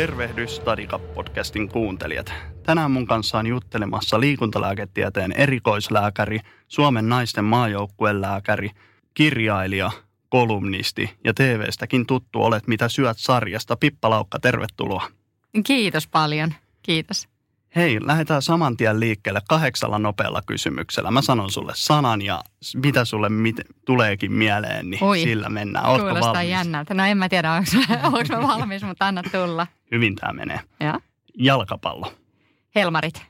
Tervehdys Stadika-podcastin kuuntelijat. Tänään mun kanssa on juttelemassa liikuntalääketieteen erikoislääkäri, Suomen naisten maajoukkueen lääkäri, kirjailija, kolumnisti ja TV-stäkin tuttu olet mitä syöt sarjasta. Pippa Laukka, tervetuloa. Kiitos paljon. Kiitos. Hei, lähdetään saman tien liikkeelle kahdeksalla nopealla kysymyksellä. Mä sanon sulle sanan ja mitä sulle mit, tuleekin mieleen, niin Oi, sillä mennään. Ootko kuulostaa valmis? jännältä. No en mä tiedä, onko mä valmis, mutta anna tulla. Hyvin tämä menee. Ja? Jalkapallo. Helmarit.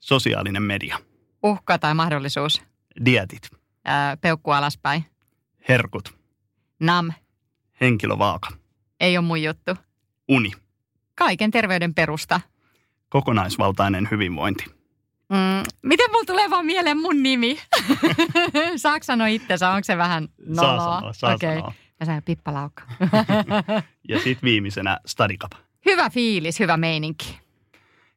Sosiaalinen media. Uhka tai mahdollisuus. Dietit. Öö, peukku alaspäin. Herkut. Nam. Henkilövaaka. Ei ole mun juttu. Uni. Kaiken terveyden perusta. Kokonaisvaltainen hyvinvointi. Mm, miten mulla tulee vaan mieleen mun nimi? Saatko sanoa itsensä? Onko se vähän noloa? Saa sanoa, saa Okei. sanoa. Mä sanon pippalaukka. Ja sitten viimeisenä Stadikap. hyvä fiilis, hyvä meininki.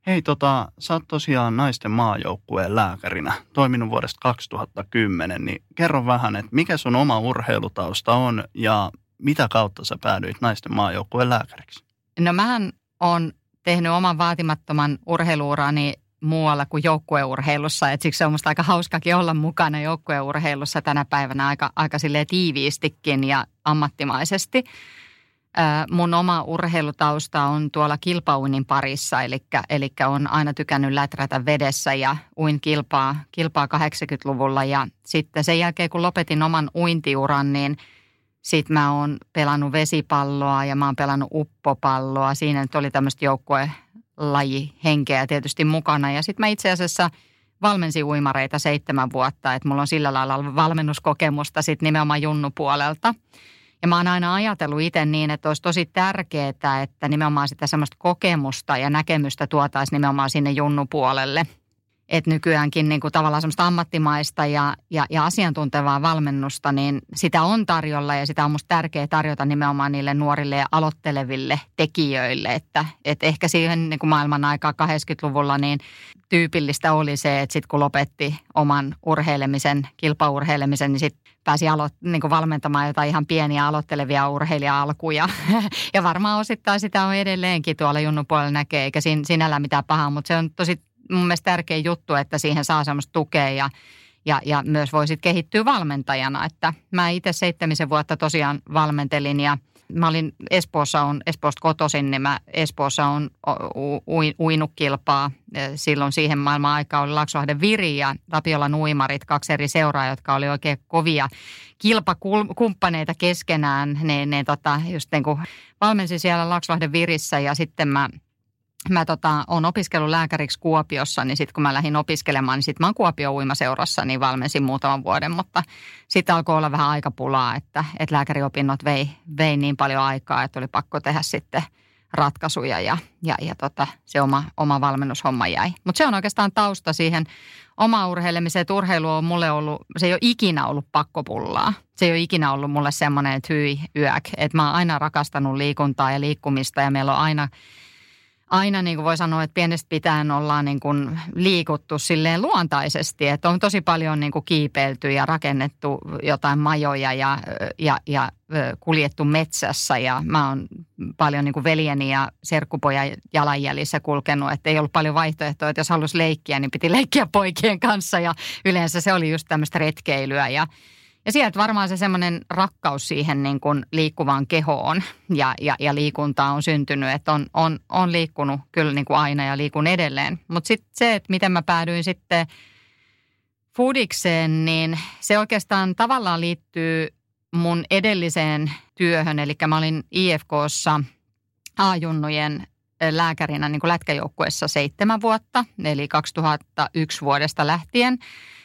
Hei, tota, sä oot tosiaan naisten maajoukkueen lääkärinä, toiminut vuodesta 2010, niin kerro vähän, että mikä sun oma urheilutausta on ja mitä kautta sä päädyit naisten maajoukkueen lääkäriksi? No mähän on tehnyt oman vaatimattoman urheiluurani muualla kuin joukkueurheilussa. Et siksi se on musta aika hauskakin olla mukana joukkueurheilussa tänä päivänä aika, aika tiiviistikin ja ammattimaisesti. Mun oma urheilutausta on tuolla kilpauinnin parissa, eli, eli on aina tykännyt läträtä vedessä ja uin kilpaa, kilpaa 80-luvulla. Ja sitten sen jälkeen, kun lopetin oman uintiuran, niin sitten mä oon pelannut vesipalloa ja mä oon pelannut uppopalloa. Siinä nyt oli tämmöistä joukkuelajihenkeä tietysti mukana. Ja sitten mä itse asiassa valmensin uimareita seitsemän vuotta, että mulla on sillä lailla valmennuskokemusta sitten nimenomaan junnupuolelta. Ja mä oon aina ajatellut itse niin, että olisi tosi tärkeää, että nimenomaan sitä semmoista kokemusta ja näkemystä tuotaisiin nimenomaan sinne junnupuolelle. Että nykyäänkin niin kuin tavallaan semmoista ammattimaista ja, ja, ja asiantuntevaa valmennusta, niin sitä on tarjolla ja sitä on musta tärkeää tarjota nimenomaan niille nuorille ja aloitteleville tekijöille. Että, että ehkä siihen niin kuin maailman aikaa 80-luvulla niin tyypillistä oli se, että sitten kun lopetti oman urheilemisen, kilpaurheilemisen, niin sitten pääsi alo- niin kuin valmentamaan jotain ihan pieniä aloittelevia urheilija-alkuja. ja varmaan osittain sitä on edelleenkin tuolla junnupuolella näkee, eikä siinä, sinällä mitään pahaa, mutta se on tosi mun mielestä tärkeä juttu, että siihen saa semmoista tukea ja, ja, ja myös voisit kehittyä valmentajana. Että mä itse seitsemisen vuotta tosiaan valmentelin ja mä olin Espoossa, on Espoosta kotoisin, niin mä Espoossa on ui, uinut kilpaa. Silloin siihen maailman aikaan oli Laksohden Viri ja Tapiolan uimarit, kaksi eri seuraa, jotka oli oikein kovia kilpakumppaneita keskenään. Ne, ne tota, just niin kuin valmensin siellä Laksohden Virissä ja sitten mä mä tota, on opiskellut lääkäriksi Kuopiossa, niin sitten kun mä lähdin opiskelemaan, niin sitten mä oon Kuopio uimaseurassa, niin valmensin muutaman vuoden, mutta sitten alkoi olla vähän aikapulaa, että, että lääkäriopinnot vei, vei niin paljon aikaa, että oli pakko tehdä sitten ratkaisuja ja, ja, ja tota, se oma, oma valmennushomma jäi. Mutta se on oikeastaan tausta siihen oma urheilemiseen, että urheilu on mulle ollut, se ei ole ikinä ollut pakkopullaa. Se ei ole ikinä ollut mulle semmoinen, että hyi yök. Että mä oon aina rakastanut liikuntaa ja liikkumista ja meillä on aina aina niin kuin voi sanoa, että pienestä pitäen ollaan niin kuin liikuttu silleen luontaisesti. Että on tosi paljon niin kuin kiipeilty ja rakennettu jotain majoja ja, ja, ja kuljettu metsässä. Ja mä oon paljon niin kuin veljeni ja serkkupojan jalanjäljissä kulkenut. Että ei ollut paljon vaihtoehtoja, että jos halusi leikkiä, niin piti leikkiä poikien kanssa. Ja yleensä se oli just tämmöistä retkeilyä ja ja sieltä varmaan se semmoinen rakkaus siihen niin kuin liikkuvaan kehoon ja, ja, ja liikuntaan on syntynyt, että on, on, on liikkunut kyllä niin kuin aina ja liikun edelleen. Mutta sitten se, että miten mä päädyin sitten foodikseen, niin se oikeastaan tavallaan liittyy mun edelliseen työhön. Eli mä olin IFKssa A-junnujen lääkärinä niin kuin lätkäjoukkuessa seitsemän vuotta, eli 2001 vuodesta lähtien.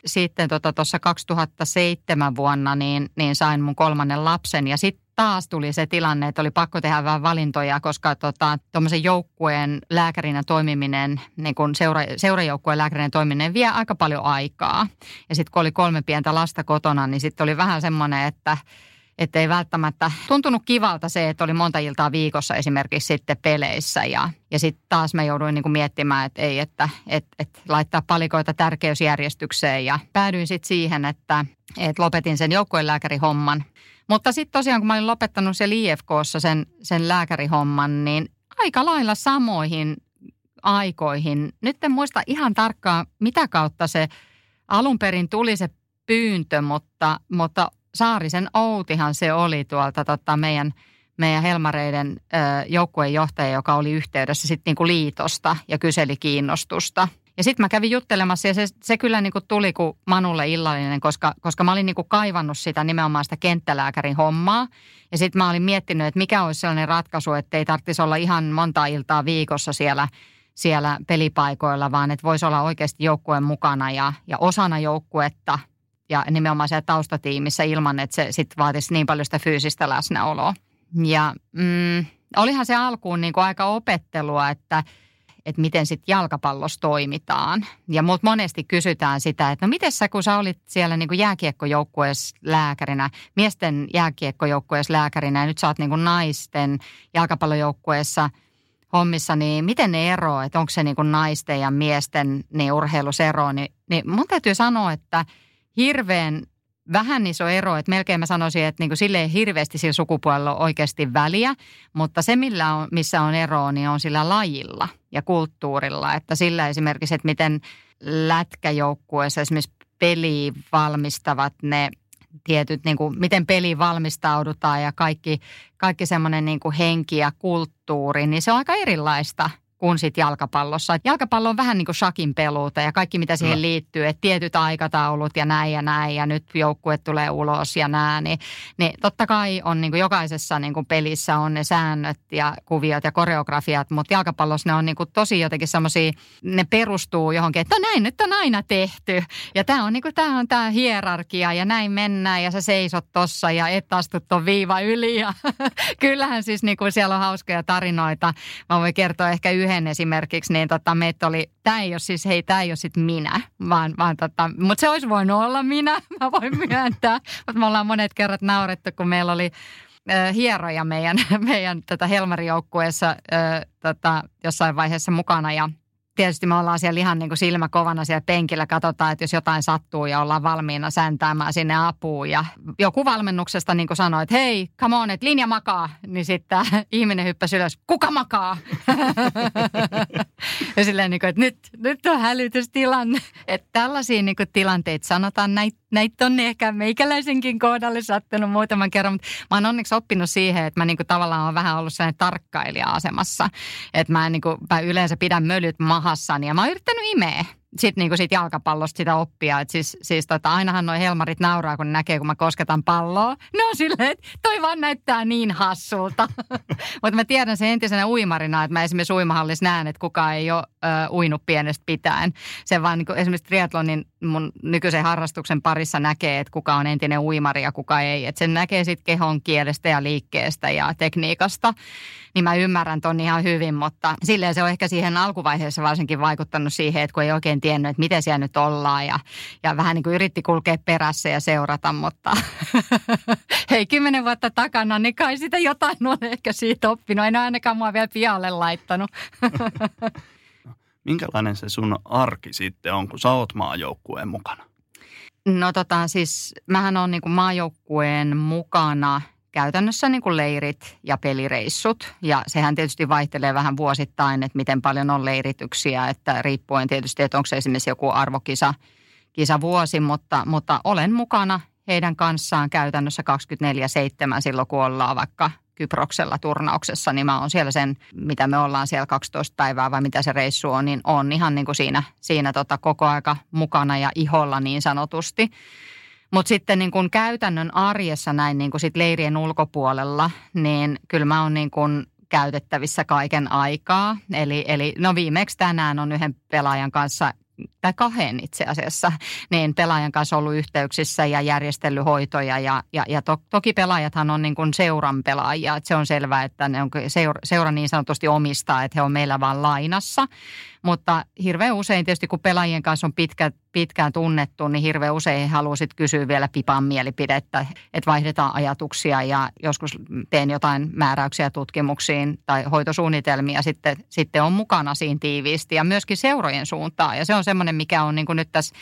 Sitten tuossa tota, 2007 vuonna niin, niin sain mun kolmannen lapsen ja sitten taas tuli se tilanne, että oli pakko tehdä vähän valintoja, koska tuommoisen tota, joukkueen lääkärinä toimiminen, niin kun seura, seurajoukkueen lääkärinä toimiminen vie aika paljon aikaa. Ja sitten kun oli kolme pientä lasta kotona, niin sitten oli vähän semmoinen, että että ei välttämättä tuntunut kivalta se, että oli monta iltaa viikossa esimerkiksi sitten peleissä. Ja, ja sitten taas mä jouduin niin kuin miettimään, että ei, että et, et laittaa palikoita tärkeysjärjestykseen. Ja päädyin sitten siihen, että, että lopetin sen joukkuelääkärihomman. Mutta sitten tosiaan, kun mä olin lopettanut siellä IFKssa sen, sen lääkärihomman, niin aika lailla samoihin aikoihin. Nyt en muista ihan tarkkaan, mitä kautta se alun perin tuli se pyyntö, mutta, mutta Saarisen Outihan se oli tuolta tota meidän, meidän Helmareiden joukkueenjohtaja, joka oli yhteydessä sitten niinku liitosta ja kyseli kiinnostusta. Ja sitten mä kävin juttelemassa ja se, se kyllä niinku tuli kuin Manulle illallinen, koska, koska mä olin niinku kaivannut sitä nimenomaan sitä kenttälääkärin hommaa. Ja sitten mä olin miettinyt, että mikä olisi sellainen ratkaisu, että ei tarvitsisi olla ihan monta iltaa viikossa siellä – siellä pelipaikoilla, vaan että voisi olla oikeasti joukkueen mukana ja, ja osana joukkuetta ja nimenomaan siellä taustatiimissä ilman, että se sitten vaatisi niin paljon sitä fyysistä läsnäoloa. Ja mm, olihan se alkuun niin kuin aika opettelua, että, että miten sitten jalkapallossa toimitaan. Ja mut monesti kysytään sitä, että no miten sä, kun sä olit siellä niin kuin jääkiekkojoukkueessa lääkärinä, miesten jääkiekkojoukkueessa lääkärinä ja nyt sä oot niin kuin naisten jalkapallojoukkueessa – hommissa, niin miten ne eroavat, että onko se niin kuin naisten ja miesten niin urheilusero, niin, niin mun täytyy sanoa, että hirveän vähän iso ero, että melkein mä sanoisin, että niin kuin sille ei hirveästi sillä sukupuolella ole oikeasti väliä, mutta se, millä on, missä on ero, niin on sillä lajilla ja kulttuurilla, että sillä esimerkiksi, että miten lätkäjoukkueessa esimerkiksi peli valmistavat ne – tietyt, niin kuin, miten peliin valmistaudutaan ja kaikki, kaikki semmoinen niin kuin henki ja kulttuuri, niin se on aika erilaista – kuin sitten jalkapallossa. Jalkapallo on vähän niin kuin shakin peluuta ja kaikki mitä siihen no. liittyy, että tietyt aikataulut ja näin ja näin ja nyt joukkue tulee ulos ja nää, niin, niin totta kai on niin kuin jokaisessa niin kuin pelissä on ne säännöt ja kuviot ja koreografiat, mutta jalkapallossa ne on niin kuin tosi jotenkin semmoisia, ne perustuu johonkin, että no näin nyt on aina tehty ja tämä on niin kuin, tämä on tämä hierarkia ja näin mennään ja sä seisot tossa ja et astu ton viiva yli ja kyllähän siis niin kuin siellä on hauskoja tarinoita. Mä voin kertoa ehkä yhden yhden esimerkiksi, niin tota, meitä oli, tämä ei ole siis, hei, tämä ei ole sitten minä, vaan, vaan tota, mutta se olisi voinut olla minä, mä voin myöntää. Mutta me ollaan monet kerrat naurettu, kun meillä oli hieroja meidän, meidän tätä Helmari-joukkueessa äh, tota, jossain vaiheessa mukana ja – tietysti me ollaan siellä ihan niin kuin silmä kovana siellä penkillä, katsotaan, että jos jotain sattuu ja ollaan valmiina säntäämään sinne apuun. Ja joku valmennuksesta niin kuin sanoi, että hei, come on, että linja makaa. Niin sitten ihminen hyppäsi ylös, kuka makaa? ja silleen, niin kuin, että nyt, nyt on hälytystilanne. Että tällaisia niin kuin tilanteita sanotaan, näitä näitä on ehkä meikäläisenkin kohdalle sattunut muutaman kerran, mutta mä oon onneksi oppinut siihen, että mä niinku tavallaan on vähän ollut sellainen tarkkailija-asemassa. Että mä, niinku, mä yleensä pidän mölyt mahassani ja mä oon yrittänyt imeä sitten niinku siitä jalkapallosta sitä oppia. Et siis, siis tota, ainahan noi helmarit nauraa, kun näkee, kun mä kosketan palloa. No silleen, että toi vaan näyttää niin hassulta. Mutta mä tiedän sen entisenä uimarina, että mä esimerkiksi uimahallissa näen, että kukaan ei ole ö, uinut pienestä pitäen. Se vaan niin esimerkiksi triatlonin mun nykyisen harrastuksen parissa näkee, että kuka on entinen uimari ja kuka ei. Että sen näkee sitten kehon kielestä ja liikkeestä ja tekniikasta. Niin mä ymmärrän ton ihan hyvin, mutta silleen se on ehkä siihen alkuvaiheessa varsinkin vaikuttanut siihen, että kun ei oikein tiennyt, että miten siellä nyt ollaan ja, ja vähän niin kuin yritti kulkea perässä ja seurata, mutta hei, kymmenen vuotta takana, niin kai sitä jotain on ehkä siitä oppinut. En ainakaan mua vielä pialle laittanut. Minkälainen se sun arki sitten on, kun sä oot maajoukkueen mukana? No tota siis, mähän on niin kuin maajoukkueen mukana – käytännössä niin kuin leirit ja pelireissut. Ja sehän tietysti vaihtelee vähän vuosittain, että miten paljon on leirityksiä, että riippuen tietysti, että onko se esimerkiksi joku arvokisa kisa vuosi, mutta, mutta olen mukana heidän kanssaan käytännössä 24-7 silloin, kun ollaan vaikka Kyproksella turnauksessa, niin mä oon siellä sen, mitä me ollaan siellä 12 päivää vai mitä se reissu on, niin on ihan niin kuin siinä, siinä tota koko aika mukana ja iholla niin sanotusti. Mutta sitten niin kun käytännön arjessa näin niin kun sit leirien ulkopuolella, niin kyllä mä oon niin kun käytettävissä kaiken aikaa. Eli, eli no viimeksi tänään on yhden pelaajan kanssa tai kahden itse asiassa, niin pelaajan kanssa ollut yhteyksissä ja järjestellyt hoitoja. Ja, ja, ja to, toki pelaajathan on niin kuin seuran pelaajia. Että se on selvää, että ne on seura, seura niin sanotusti omistaa, että he on meillä vain lainassa. Mutta hirveän usein tietysti, kun pelaajien kanssa on pitkä, pitkään tunnettu, niin hirveän usein haluaisit kysyä vielä pipan mielipidettä, että vaihdetaan ajatuksia ja joskus teen jotain määräyksiä tutkimuksiin tai hoitosuunnitelmia sitten, sitten on mukana siinä tiiviisti ja myöskin seurojen suuntaan. Ja se on semmoinen, mikä on niin kuin nyt tässä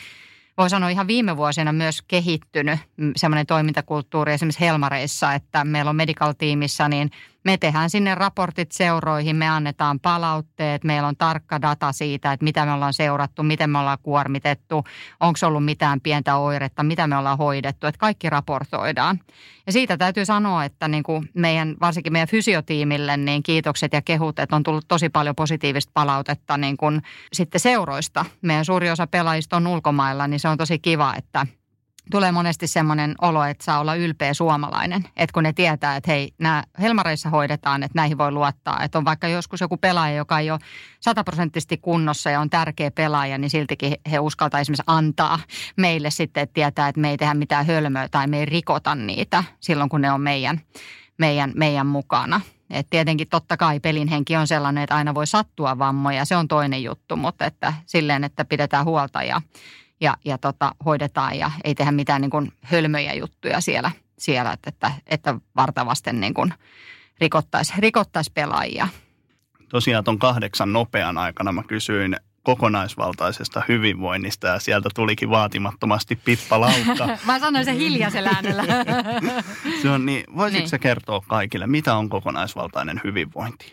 voi sanoa ihan viime vuosina myös kehittynyt semmoinen toimintakulttuuri esimerkiksi Helmareissa, että meillä on medical-tiimissä niin me tehdään sinne raportit seuroihin, me annetaan palautteet, meillä on tarkka data siitä, että mitä me ollaan seurattu, miten me ollaan kuormitettu, onko ollut mitään pientä oiretta, mitä me ollaan hoidettu, että kaikki raportoidaan. Ja siitä täytyy sanoa, että niin kuin meidän, varsinkin meidän fysiotiimille, niin kiitokset ja kehut, että on tullut tosi paljon positiivista palautetta niin kuin sitten seuroista. Meidän suuri osa pelaajista on ulkomailla, niin se on tosi kiva, että – tulee monesti semmoinen olo, että saa olla ylpeä suomalainen. Että kun ne tietää, että hei, nämä Helmareissa hoidetaan, että näihin voi luottaa. Että on vaikka joskus joku pelaaja, joka ei ole sataprosenttisesti kunnossa ja on tärkeä pelaaja, niin siltikin he uskaltaa esimerkiksi antaa meille sitten, että tietää, että me ei tehdä mitään hölmöä tai me ei rikota niitä silloin, kun ne on meidän, meidän, meidän mukana. Et tietenkin totta kai pelin henki on sellainen, että aina voi sattua vammoja, se on toinen juttu, mutta että silleen, että pidetään huolta ja ja, ja tota, hoidetaan ja ei tehdä mitään niin kuin hölmöjä juttuja siellä, siellä että, että, että vartavasten niin kuin rikottaisi, rikottaisi pelaajia. Tosiaan tuon kahdeksan nopean aikana mä kysyin kokonaisvaltaisesta hyvinvoinnista ja sieltä tulikin vaatimattomasti Pippa Laukka. Mä sanoin sen hiljaisella äänellä. se on niin, voisitko niin. kertoa kaikille, mitä on kokonaisvaltainen hyvinvointi?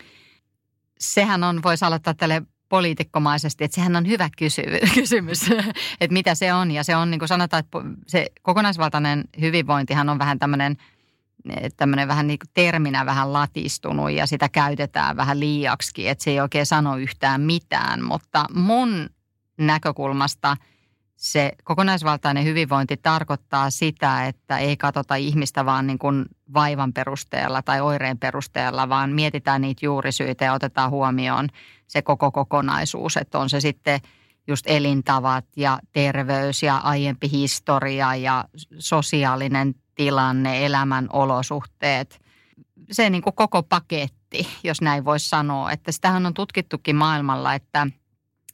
Sehän on, voisi aloittaa tälle poliitikkomaisesti, että sehän on hyvä kysy- kysymys, että mitä se on. Ja se on niin kuin sanotaan, että se kokonaisvaltainen hyvinvointihan on vähän tämmöinen, tämmöinen vähän niin kuin terminä vähän latistunut ja sitä käytetään vähän liiaksi, että se ei oikein sano yhtään mitään. Mutta mun näkökulmasta – se kokonaisvaltainen hyvinvointi tarkoittaa sitä, että ei katsota ihmistä vaan niin kuin vaivan perusteella tai oireen perusteella, vaan mietitään niitä juurisyitä ja otetaan huomioon se koko kokonaisuus, että on se sitten just elintavat ja terveys ja aiempi historia ja sosiaalinen tilanne, elämän olosuhteet. Se niin kuin koko paketti, jos näin voisi sanoa, että sitähän on tutkittukin maailmalla, että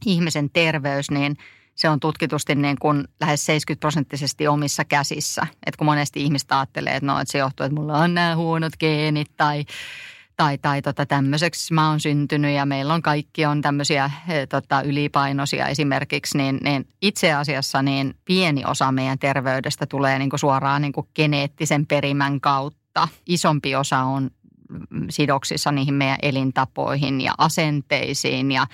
ihmisen terveys, niin – se on tutkitusti niin kuin lähes 70 prosenttisesti omissa käsissä. Että kun monesti ihmistä ajattelee, että, no, että se johtuu, että mulla on nämä huonot geenit tai, tai, tai tota, tämmöiseksi mä oon syntynyt ja meillä on kaikki on tämmöisiä e, tota, ylipainoisia esimerkiksi, niin, niin itse asiassa niin pieni osa meidän terveydestä tulee niin kuin suoraan niin kuin geneettisen perimän kautta. Isompi osa on sidoksissa niihin meidän elintapoihin ja asenteisiin ja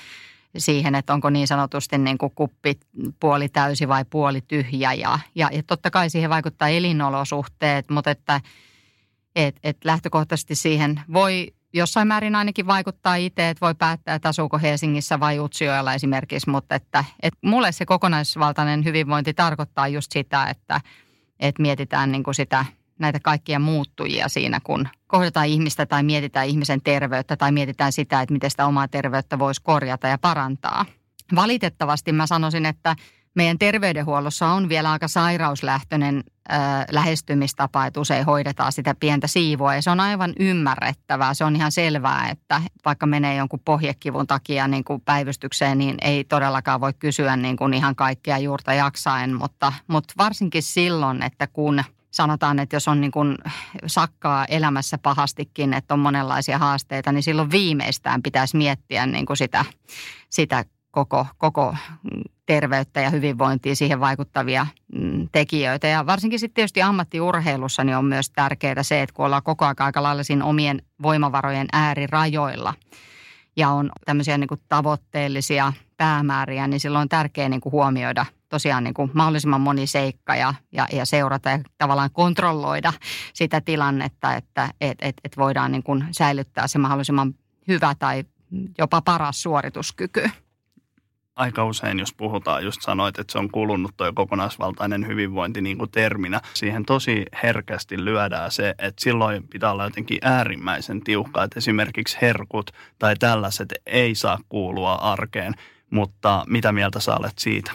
siihen, että onko niin sanotusti niin kuin kuppi puoli täysi vai puoli tyhjä. Ja, ja, ja totta kai siihen vaikuttaa elinolosuhteet, mutta että et, et lähtökohtaisesti siihen voi jossain määrin ainakin vaikuttaa itse, että voi päättää, että asuuko Helsingissä vai Utsjoella esimerkiksi, mutta että, että mulle se kokonaisvaltainen hyvinvointi tarkoittaa just sitä, että, että mietitään niin kuin sitä – näitä kaikkia muuttujia siinä, kun kohdataan ihmistä tai mietitään ihmisen terveyttä tai mietitään sitä, että miten sitä omaa terveyttä voisi korjata ja parantaa. Valitettavasti mä sanoisin, että meidän terveydenhuollossa on vielä aika sairauslähtöinen ö, lähestymistapa, että usein hoidetaan sitä pientä siivoa ja se on aivan ymmärrettävää. Se on ihan selvää, että vaikka menee jonkun pohjekivun takia niin kuin päivystykseen, niin ei todellakaan voi kysyä niin kuin ihan kaikkea juurta jaksaen, mutta, mutta varsinkin silloin, että kun – sanotaan, että jos on niin kuin sakkaa elämässä pahastikin, että on monenlaisia haasteita, niin silloin viimeistään pitäisi miettiä niin kuin sitä, sitä koko, koko terveyttä ja hyvinvointia, siihen vaikuttavia mm, tekijöitä. Ja varsinkin sitten tietysti ammattiurheilussa niin on myös tärkeää se, että kun ollaan koko ajan aika lailla siinä omien voimavarojen äärirajoilla ja on tämmöisiä niin kuin tavoitteellisia päämääriä, niin silloin on tärkeää niin kuin huomioida – tosiaan niin kuin mahdollisimman moni seikka ja, ja, ja seurata ja tavallaan kontrolloida sitä tilannetta, että et, et, et voidaan niin kuin säilyttää se mahdollisimman hyvä tai jopa paras suorituskyky. Aika usein, jos puhutaan, just sanoit, että se on kulunut tuo kokonaisvaltainen hyvinvointi niin kuin terminä. Siihen tosi herkästi lyödään se, että silloin pitää olla jotenkin äärimmäisen tiukka, että esimerkiksi herkut tai tällaiset ei saa kuulua arkeen. Mutta mitä mieltä sä olet siitä?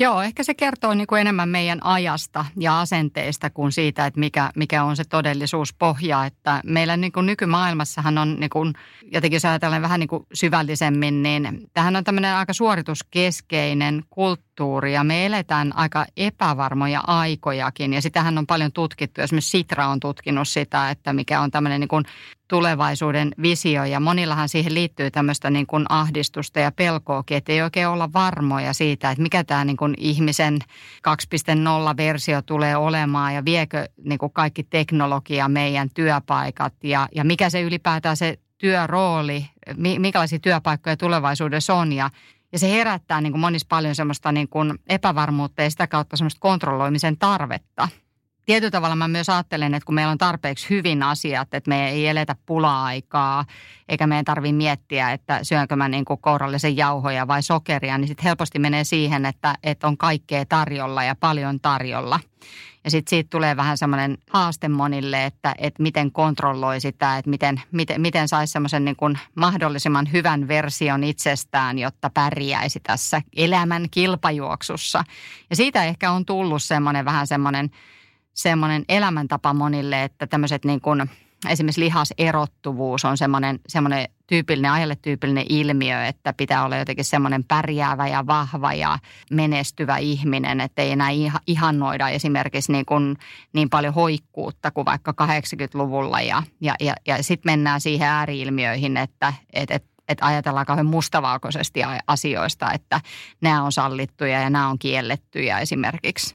Joo, ehkä se kertoo niin kuin enemmän meidän ajasta ja asenteista kuin siitä, että mikä, mikä on se todellisuuspohja. Että meillä niin kuin nykymaailmassahan on, niin kuin, jotenkin jos ajatellaan vähän niin kuin syvällisemmin, niin tähän on tämmöinen aika suorituskeskeinen kulttuuri kulttuuri ja me eletään aika epävarmoja aikojakin. Ja sitähän on paljon tutkittu. Esimerkiksi Sitra on tutkinut sitä, että mikä on tämmöinen niin kuin tulevaisuuden visio. Ja monillahan siihen liittyy tämmöistä niin kuin ahdistusta ja pelkoakin, että ei oikein olla varmoja siitä, että mikä tämä niin kuin ihmisen 2.0-versio tulee olemaan ja viekö niin kuin kaikki teknologia meidän työpaikat ja, ja mikä se ylipäätään se työrooli, minkälaisia työpaikkoja tulevaisuudessa on. Ja ja se herättää niin kuin monissa paljon semmoista niin kuin epävarmuutta ja sitä kautta semmoista kontrolloimisen tarvetta. Tietyllä tavalla mä myös ajattelen, että kun meillä on tarpeeksi hyvin asiat, että me ei eletä pula-aikaa, eikä meidän tarvitse miettiä, että syönkö mä niin kuin kourallisen jauhoja vai sokeria, niin sitten helposti menee siihen, että, että on kaikkea tarjolla ja paljon tarjolla. Ja sitten siitä tulee vähän semmoinen haaste monille, että, että miten kontrolloi sitä, että miten, miten, miten saisi semmoisen niin kuin mahdollisimman hyvän version itsestään, jotta pärjäisi tässä elämän kilpajuoksussa. Ja siitä ehkä on tullut semmoinen vähän semmoinen, semmoinen elämäntapa monille, että tämmöiset niin kuin – esimerkiksi lihaserottuvuus on semmoinen, semmoinen tyypillinen, ajalle tyypillinen ilmiö, että pitää olla jotenkin semmoinen pärjäävä ja vahva ja menestyvä ihminen, että ei enää ihannoida esimerkiksi niin, kuin, niin paljon hoikkuutta kuin vaikka 80-luvulla ja, ja, ja, ja sitten mennään siihen ääriilmiöihin, että et, et, että ajatellaan kauhean mustavalkoisesti asioista, että nämä on sallittuja ja nämä on kiellettyjä esimerkiksi.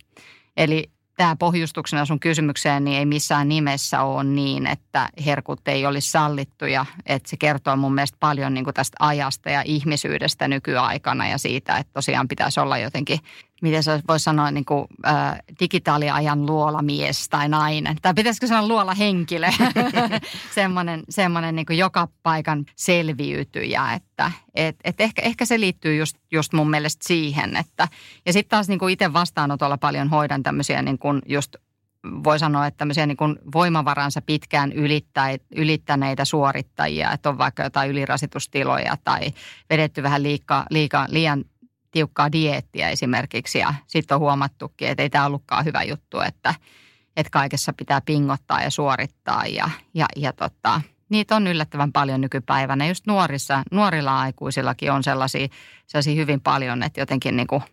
Eli tämä pohjustuksena sun kysymykseen niin ei missään nimessä ole niin, että herkut ei olisi sallittuja. Että se kertoo mun mielestä paljon niin kuin tästä ajasta ja ihmisyydestä nykyaikana ja siitä, että tosiaan pitäisi olla jotenkin miten se voisi sanoa, niin kuin, äh, digitaaliajan luolamies tai nainen. Tai pitäisikö sanoa luolahenkilö? semmoinen semmoinen niin joka paikan selviytyjä. Että et, et ehkä, ehkä se liittyy just, just mun mielestä siihen. Että, ja sitten taas niin kuin itse vastaanotolla paljon hoidan tämmöisiä niin kuin just voi sanoa, että tämmöisiä niin voimavaransa pitkään ylittäneitä suorittajia, että on vaikka jotain ylirasitustiloja tai vedetty vähän liikaa, liikaa, liian tiukkaa dieettiä esimerkiksi ja sitten on huomattukin, että ei tämä ollutkaan hyvä juttu, että, että kaikessa pitää pingottaa ja suorittaa ja, ja, ja tota, niitä on yllättävän paljon nykypäivänä. Just nuorissa, nuorilla aikuisillakin on sellaisia, sellaisia hyvin paljon, että jotenkin niin kuin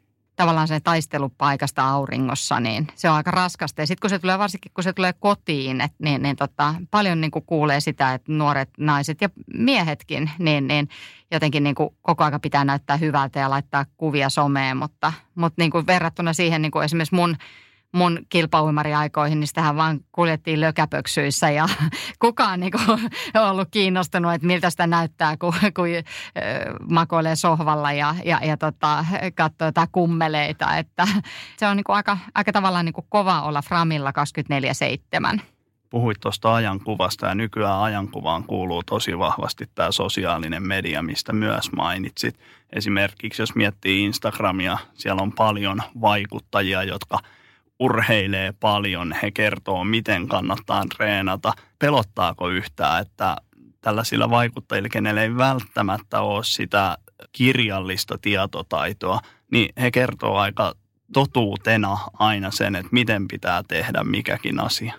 tavallaan se taistelupaikasta auringossa, niin se on aika raskasta. Ja sitten kun se tulee, varsinkin kun se tulee kotiin, et, niin, niin tota, paljon niin kuin kuulee sitä, että nuoret naiset ja miehetkin, niin, niin jotenkin niin kuin koko aika pitää näyttää hyvältä ja laittaa kuvia someen, mutta, mutta niin kuin verrattuna siihen niin kuin esimerkiksi mun – mun kilpauimariaikoihin, niin sitähän vaan kuljettiin lökäpöksyissä ja kukaan niin kuin, ollut kiinnostunut, että miltä sitä näyttää, kun, kun makoilee sohvalla ja, ja, ja tota, katsoo jotain kummeleita. Että se on niin kuin aika, aika tavallaan niin kuin kova olla Framilla 24-7 puhuit tuosta ajankuvasta ja nykyään ajankuvaan kuuluu tosi vahvasti tämä sosiaalinen media, mistä myös mainitsit. Esimerkiksi jos miettii Instagramia, siellä on paljon vaikuttajia, jotka – urheilee paljon, he kertoo, miten kannattaa treenata. Pelottaako yhtään, että tällaisilla vaikuttajilla, kenellä ei välttämättä ole sitä kirjallista tietotaitoa, niin he kertoo aika totuutena aina sen, että miten pitää tehdä mikäkin asia.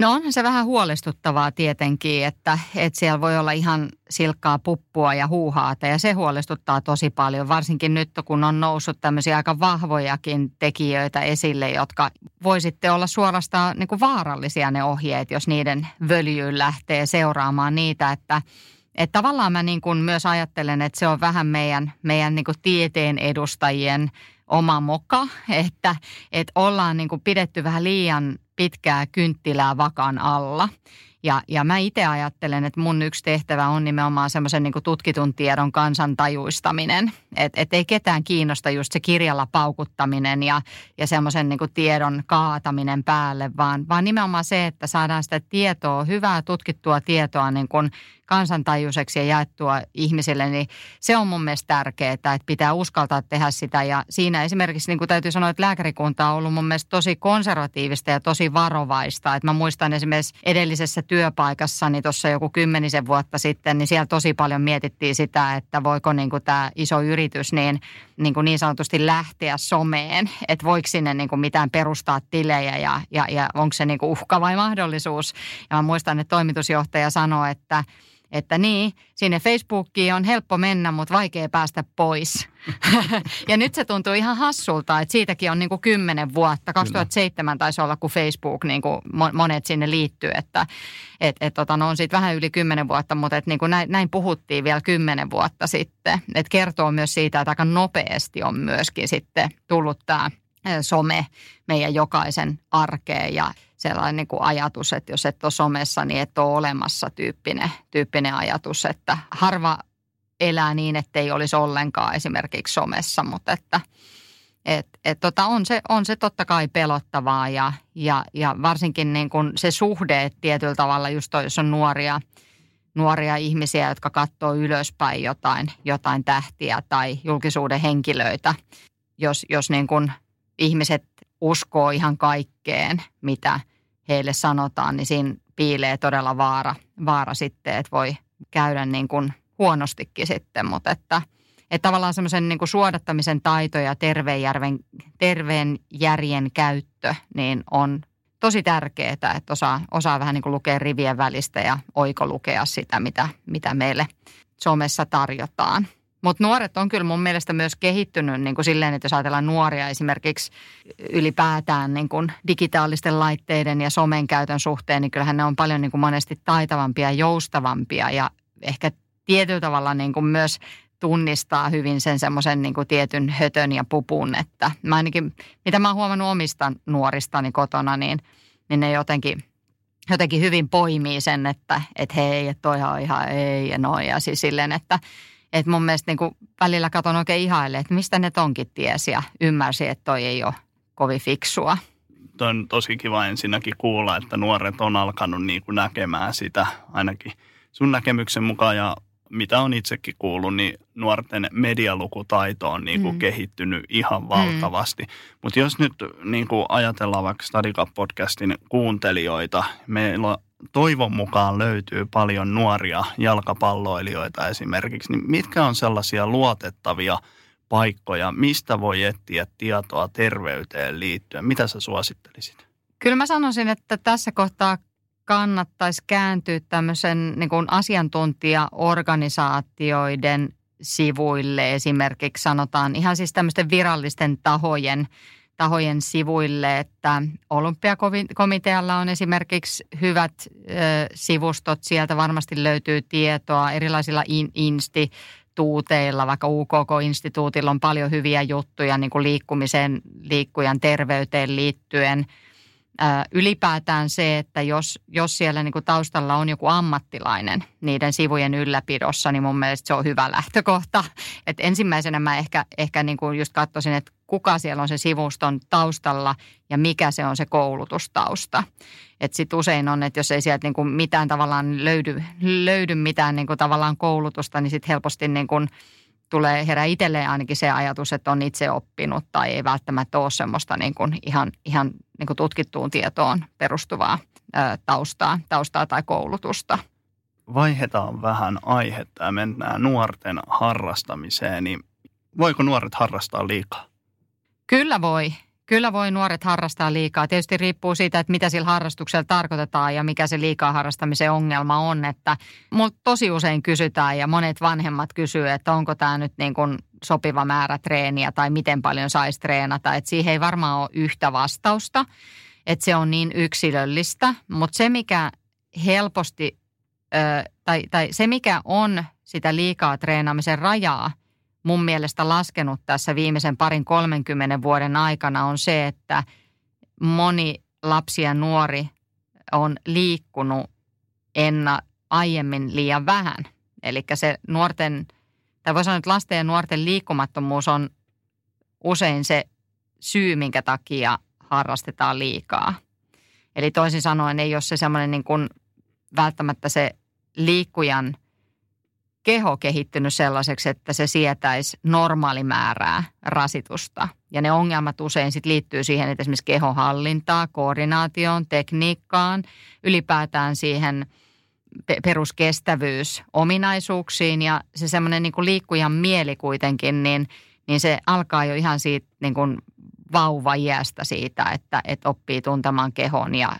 No onhan se vähän huolestuttavaa tietenkin, että, että siellä voi olla ihan silkkaa puppua ja huuhaata ja se huolestuttaa tosi paljon, varsinkin nyt kun on noussut tämmöisiä aika vahvojakin tekijöitä esille, jotka voi sitten olla suorastaan niin kuin vaarallisia ne ohjeet, jos niiden völjyyn lähtee seuraamaan niitä, että että tavallaan mä niin kuin myös ajattelen, että se on vähän meidän, meidän niin kuin tieteen edustajien oma moka, että, että ollaan niin kuin pidetty vähän liian pitkää kynttilää vakan alla. Ja, ja mä itse ajattelen, että mun yksi tehtävä on nimenomaan semmoisen niin tutkitun tiedon kansantajuistaminen. Että et ei ketään kiinnosta just se kirjalla paukuttaminen ja, ja semmoisen niin tiedon kaataminen päälle, vaan, vaan nimenomaan se, että saadaan sitä tietoa, hyvää tutkittua tietoa niin kuin kansantajuiseksi ja jaettua ihmisille, niin se on mun mielestä tärkeää, että pitää uskaltaa tehdä sitä. Ja siinä esimerkiksi niin kuin täytyy sanoa, että lääkärikunta on ollut mun mielestä tosi konservatiivista ja tosi varovaista. Että mä muistan esimerkiksi edellisessä työpaikassa, niin tuossa joku kymmenisen vuotta sitten, niin siellä tosi paljon mietittiin sitä, että voiko niin kuin tämä iso yritys niin, niin, kuin niin sanotusti lähteä someen, että voiko sinne niin kuin mitään perustaa tilejä ja, ja, ja onko se niin kuin uhka vai mahdollisuus. Ja mä muistan, että toimitusjohtaja sanoi, että että niin, sinne Facebookiin on helppo mennä, mutta vaikea päästä pois. ja nyt se tuntuu ihan hassulta, että siitäkin on niin kuin kymmenen vuotta. 2007 taisi olla, kun Facebook niin kuin monet sinne liittyy, että et, et, tota, no on siitä vähän yli kymmenen vuotta, mutta et, niin kuin näin, näin puhuttiin vielä kymmenen vuotta sitten. Et kertoo myös siitä, että aika nopeasti on myöskin sitten tullut tämä some meidän jokaisen arkeen ja sellainen niin kuin ajatus, että jos et ole somessa, niin et ole olemassa tyyppinen, tyyppinen ajatus, että harva elää niin, ettei olisi ollenkaan esimerkiksi somessa, mutta että et, et tota, on, se, on se totta kai pelottavaa ja, ja, ja varsinkin niin kuin se suhde, että tietyllä tavalla just toi, jos on nuoria, nuoria ihmisiä, jotka katsoo ylöspäin jotain, jotain tähtiä tai julkisuuden henkilöitä, jos, jos niin kuin ihmiset uskoo ihan kaikkeen, mitä heille sanotaan, niin siinä piilee todella vaara, vaara sitten, että voi käydä niin kuin huonostikin sitten, mutta että, että tavallaan semmoisen niin kuin suodattamisen taito ja terveen, järven, terveen järjen käyttö niin on tosi tärkeää, että osaa, osaa vähän niin kuin lukea rivien välistä ja oikolukea sitä, mitä, mitä meille somessa tarjotaan. Mutta nuoret on kyllä mun mielestä myös kehittynyt niin kuin silleen, että jos ajatellaan nuoria esimerkiksi ylipäätään niin kuin digitaalisten laitteiden ja somen käytön suhteen, niin kyllähän ne on paljon niin kuin monesti taitavampia ja joustavampia ja ehkä tietyllä tavalla niin kuin myös tunnistaa hyvin sen semmoisen niin tietyn hötön ja pupun, että mä ainakin, mitä mä oon huomannut omista nuoristani kotona, niin, niin ne jotenkin, jotenkin hyvin poimii sen, että, että hei, että toihan on ihan ei ja noin. Ja siis silleen, että että mun mielestä niin kuin välillä katon oikein ihaille, että mistä ne tonkin tiesi ja ymmärsi, että toi ei ole kovin fiksua. Tuo on tosi kiva ensinnäkin kuulla, että nuoret on alkanut niin kuin näkemään sitä ainakin sun näkemyksen mukaan ja mitä on itsekin kuullut, niin nuorten medialukutaito on niin kuin mm. kehittynyt ihan valtavasti. Mm. Mutta jos nyt niin kuin ajatellaan vaikka Stadika-podcastin kuuntelijoita, meillä toivon mukaan löytyy paljon nuoria jalkapalloilijoita esimerkiksi, niin mitkä on sellaisia luotettavia paikkoja, mistä voi etsiä tietoa terveyteen liittyen? Mitä sä suosittelisit? Kyllä mä sanoisin, että tässä kohtaa kannattaisi kääntyä tämmöisen niin kuin asiantuntijaorganisaatioiden sivuille esimerkiksi sanotaan ihan siis tämmöisten virallisten tahojen – tahojen sivuille, että olympiakomitealla on esimerkiksi hyvät ö, sivustot. Sieltä varmasti löytyy tietoa erilaisilla in, instituuteilla, vaikka UKK-instituutilla on paljon hyviä juttuja niin kuin liikkumiseen, liikkujan terveyteen liittyen – ylipäätään se, että jos, jos siellä niin kuin taustalla on joku ammattilainen niiden sivujen ylläpidossa, niin mun mielestä se on hyvä lähtökohta. Et ensimmäisenä mä ehkä, ehkä niin kuin just katsoisin, että kuka siellä on se sivuston taustalla ja mikä se on se koulutustausta. Että sitten usein on, että jos ei sieltä niin kuin mitään tavallaan löydy, löydy mitään niin kuin tavallaan koulutusta, niin sitten helposti niin kuin – tulee herää itselleen ainakin se ajatus, että on itse oppinut tai ei välttämättä ole semmoista niin kuin ihan, ihan niin kuin tutkittuun tietoon perustuvaa ää, taustaa, taustaa tai koulutusta. Vaihdetaan vähän aihetta ja mennään nuorten harrastamiseen. Niin voiko nuoret harrastaa liikaa? Kyllä voi. Kyllä voi nuoret harrastaa liikaa. Tietysti riippuu siitä, että mitä sillä harrastuksella tarkoitetaan ja mikä se liikaa harrastamisen ongelma on. Että mut tosi usein kysytään ja monet vanhemmat kysyy, että onko tämä nyt niin kuin sopiva määrä treeniä tai miten paljon saisi treenata. Että siihen ei varmaan ole yhtä vastausta, että se on niin yksilöllistä. Mutta se, mikä helposti, tai, tai se mikä on sitä liikaa treenaamisen rajaa, mun mielestä laskenut tässä viimeisen parin 30 vuoden aikana on se, että moni lapsi ja nuori on liikkunut enna, aiemmin liian vähän. Eli se nuorten, tai voi sanoa, että lasten ja nuorten liikkumattomuus on usein se syy, minkä takia harrastetaan liikaa. Eli toisin sanoen ei ole se semmoinen niin kuin välttämättä se liikkujan – keho kehittynyt sellaiseksi, että se sietäisi normaalimäärää rasitusta. Ja ne ongelmat usein sit liittyy siihen, että esimerkiksi kehohallintaa, koordinaatioon, tekniikkaan, ylipäätään siihen peruskestävyys ominaisuuksiin ja se semmoinen niin liikkujan mieli kuitenkin, niin, niin se alkaa jo ihan siitä niin kuin vauva-iästä siitä, että, että oppii tuntemaan kehon ja,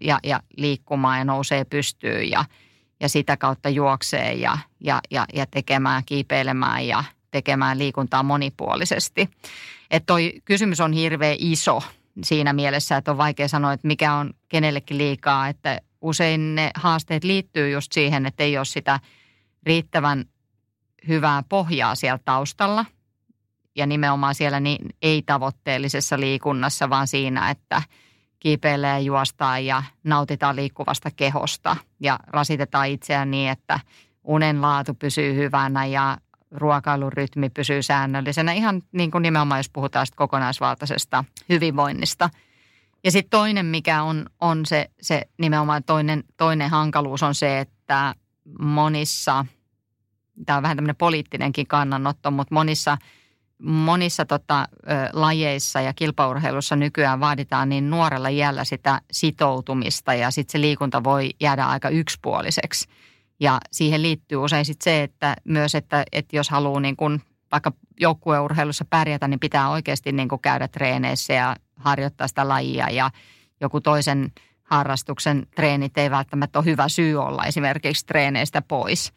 ja, ja liikkumaan ja nousee pystyyn ja – ja sitä kautta juoksee ja, ja, ja, ja tekemään, kiipeilemään ja tekemään liikuntaa monipuolisesti. Että toi kysymys on hirveän iso siinä mielessä, että on vaikea sanoa, että mikä on kenellekin liikaa, että usein ne haasteet liittyy just siihen, että ei ole sitä riittävän hyvää pohjaa siellä taustalla ja nimenomaan siellä niin ei-tavoitteellisessa liikunnassa, vaan siinä, että kiipeilee ja juostaan ja nautitaan liikkuvasta kehosta ja rasitetaan itseään niin, että unen laatu pysyy hyvänä ja ruokailun rytmi pysyy säännöllisenä. Ihan niin kuin nimenomaan, jos puhutaan kokonaisvaltaisesta hyvinvoinnista. Ja sitten toinen, mikä on, on se, se nimenomaan toinen, toinen hankaluus on se, että monissa, tämä on vähän tämmöinen poliittinenkin kannanotto, mutta monissa, monissa tota, lajeissa ja kilpaurheilussa nykyään vaaditaan niin nuorella iällä sitä sitoutumista ja sitten se liikunta voi jäädä aika yksipuoliseksi. Ja siihen liittyy usein sit se, että myös, että, että jos haluaa niin kun vaikka joukkueurheilussa pärjätä, niin pitää oikeasti niin kuin käydä treeneissä ja harjoittaa sitä lajia ja joku toisen harrastuksen treenit ei välttämättä ole hyvä syy olla esimerkiksi treeneistä pois.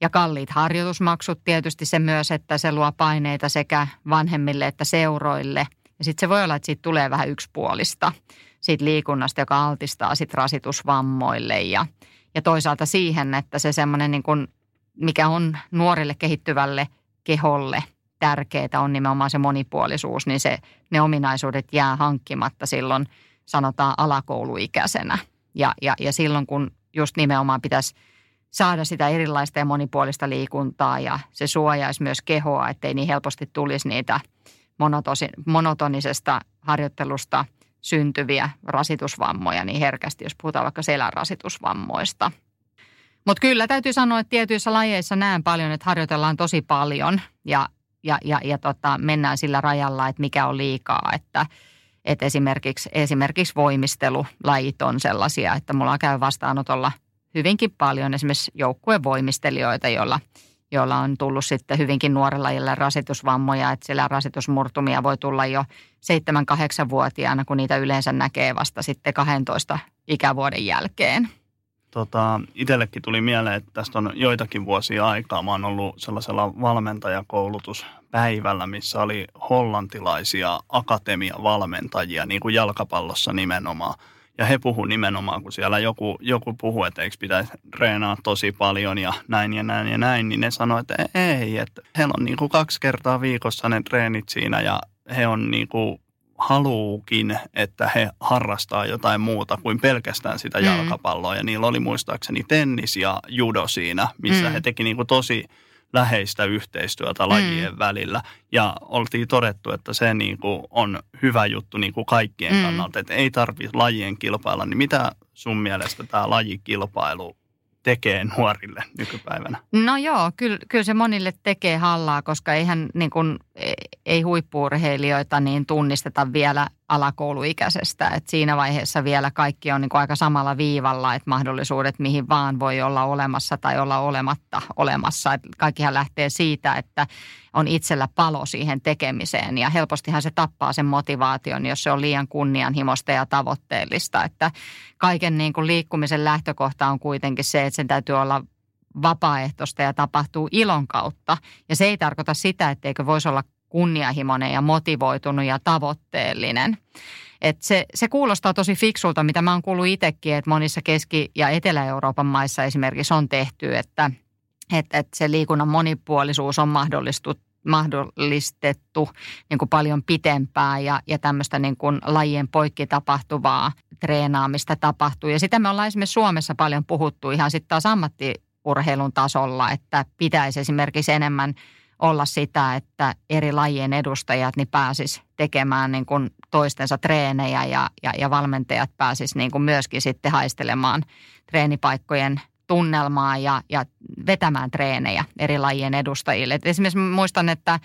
Ja kalliit harjoitusmaksut tietysti se myös, että se luo paineita sekä vanhemmille että seuroille. Ja sitten se voi olla, että siitä tulee vähän yksipuolista siitä liikunnasta, joka altistaa sitten rasitusvammoille ja, ja toisaalta siihen, että se semmoinen niin mikä on nuorille kehittyvälle keholle tärkeää on nimenomaan se monipuolisuus, niin se, ne ominaisuudet jää hankkimatta silloin sanotaan alakouluikäisenä. Ja, ja, ja silloin kun just nimenomaan pitäisi saada sitä erilaista ja monipuolista liikuntaa ja se suojaisi myös kehoa, ettei niin helposti tulisi niitä monotonisesta harjoittelusta syntyviä rasitusvammoja niin herkästi, jos puhutaan vaikka selän rasitusvammoista. Mutta kyllä täytyy sanoa, että tietyissä lajeissa näen paljon, että harjoitellaan tosi paljon ja, ja, ja, ja tota, mennään sillä rajalla, että mikä on liikaa, että – että esimerkiksi, esimerkiksi voimistelulajit on sellaisia, että mulla käy vastaanotolla hyvinkin paljon esimerkiksi joukkuevoimistelijoita, joilla, joilla on tullut sitten hyvinkin nuorella iällä rasitusvammoja, että siellä rasitusmurtumia voi tulla jo 7-8-vuotiaana, kun niitä yleensä näkee vasta sitten 12 ikävuoden jälkeen. Tota, itsellekin tuli mieleen, että tästä on joitakin vuosia aikaa. Mä oon ollut sellaisella valmentajakoulutuspäivällä, missä oli hollantilaisia akatemiavalmentajia, niin kuin jalkapallossa nimenomaan. Ja he puhu nimenomaan, kun siellä joku, joku puhuu, että eikö pitäisi treenaa tosi paljon ja näin ja näin ja näin, niin ne sanoi, että ei, että heillä on niin kuin kaksi kertaa viikossa ne treenit siinä ja he on niin kuin haluukin, että he harrastaa jotain muuta kuin pelkästään sitä mm. jalkapalloa. Ja niillä oli muistaakseni tennis ja judo siinä, missä mm. he teki niin kuin tosi läheistä yhteistyötä lajien mm. välillä. Ja oltiin todettu, että se niin kuin on hyvä juttu niin kuin kaikkien mm. kannalta, että ei tarvitse lajien kilpailla. Niin mitä sun mielestä tämä lajikilpailu tekee nuorille nykypäivänä? No joo, kyllä, kyllä se monille tekee hallaa, koska eihän niin kuin, ei huippuurheilijoita niin tunnisteta vielä alakouluikäisestä. Et siinä vaiheessa vielä kaikki on niin aika samalla viivalla, että mahdollisuudet mihin vaan voi olla olemassa tai olla olematta olemassa. Et kaikkihan lähtee siitä, että on itsellä palo siihen tekemiseen ja helpostihan se tappaa sen motivaation, jos se on liian kunnianhimosta ja tavoitteellista. Että kaiken niin liikkumisen lähtökohta on kuitenkin se, että sen täytyy olla vapaaehtoista ja tapahtuu ilon kautta. Ja se ei tarkoita sitä, etteikö voisi olla kunnianhimoinen ja motivoitunut ja tavoitteellinen. Et se, se kuulostaa tosi fiksulta, mitä mä oon kuullut itsekin, että monissa Keski- ja Etelä-Euroopan maissa esimerkiksi on tehty, että, että, että se liikunnan monipuolisuus on mahdollistettu niin kuin paljon pitempään ja, ja tämmöistä niin kuin lajien poikki tapahtuvaa treenaamista tapahtuu. Ja sitä me ollaan esimerkiksi Suomessa paljon puhuttu ihan sitten taas ammattiurheilun tasolla, että pitäisi esimerkiksi enemmän – olla sitä, että eri lajien edustajat niin pääsis tekemään niin kuin toistensa treenejä ja, ja, ja valmentajat pääsis niin kuin myöskin sitten haistelemaan treenipaikkojen tunnelmaa ja, ja vetämään treenejä eri lajien edustajille. Et esimerkiksi muistan, että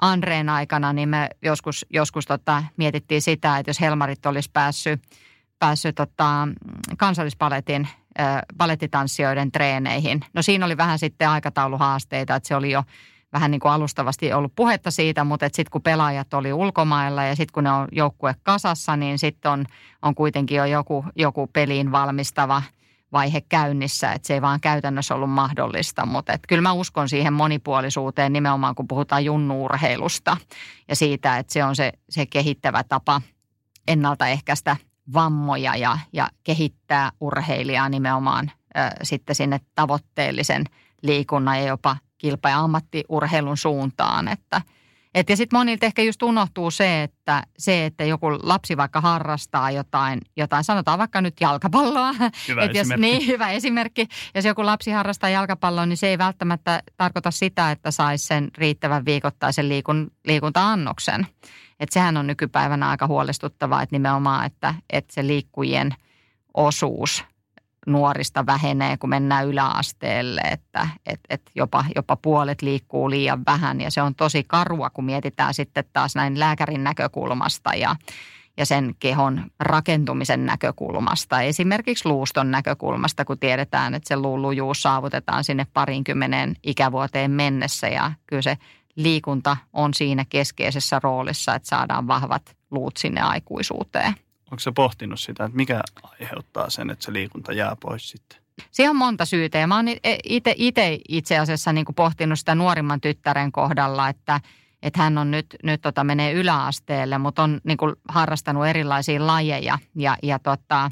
Andreen aikana niin me joskus, joskus tota, mietittiin sitä, että jos Helmarit olisi päässyt, päässyt tota, kansallispaletin palettitanssijoiden treeneihin. No siinä oli vähän sitten aikatauluhaasteita, että se oli jo vähän niin kuin alustavasti ollut puhetta siitä, mutta sitten kun pelaajat oli ulkomailla ja sitten kun ne on joukkue kasassa, niin sitten on, on kuitenkin jo joku, joku peliin valmistava vaihe käynnissä, että se ei vaan käytännössä ollut mahdollista, mutta et kyllä mä uskon siihen monipuolisuuteen nimenomaan, kun puhutaan junnuurheilusta ja siitä, että se on se, se kehittävä tapa ennaltaehkäistä vammoja ja, ja kehittää urheilijaa nimenomaan ö, sitten sinne tavoitteellisen liikunnan ja jopa kilpa- ja ammattiurheilun suuntaan, että – et ja sitten monilta ehkä just unohtuu se että, se, että joku lapsi vaikka harrastaa jotain, jotain sanotaan vaikka nyt jalkapalloa. Hyvä Et jos, esimerkki. niin, hyvä esimerkki. Jos joku lapsi harrastaa jalkapalloa, niin se ei välttämättä tarkoita sitä, että saisi sen riittävän viikoittaisen liikun, liikunta-annoksen. Et sehän on nykypäivänä aika huolestuttavaa, että nimenomaan, että, että se liikkujien osuus nuorista vähenee, kun mennään yläasteelle, että et, et jopa, jopa puolet liikkuu liian vähän ja se on tosi karua, kun mietitään sitten taas näin lääkärin näkökulmasta ja, ja sen kehon rakentumisen näkökulmasta. Esimerkiksi luuston näkökulmasta, kun tiedetään, että se luulujuus saavutetaan sinne parinkymmeneen ikävuoteen mennessä ja kyllä se liikunta on siinä keskeisessä roolissa, että saadaan vahvat luut sinne aikuisuuteen. Onko se pohtinut sitä, että mikä aiheuttaa sen, että se liikunta jää pois sitten? Siihen on monta syytä ja mä oon itse, itse itse asiassa niin kuin pohtinut sitä nuorimman tyttären kohdalla, että, että hän on nyt, nyt tota, menee yläasteelle, mutta on niin kuin harrastanut erilaisia lajeja ja, ja tota,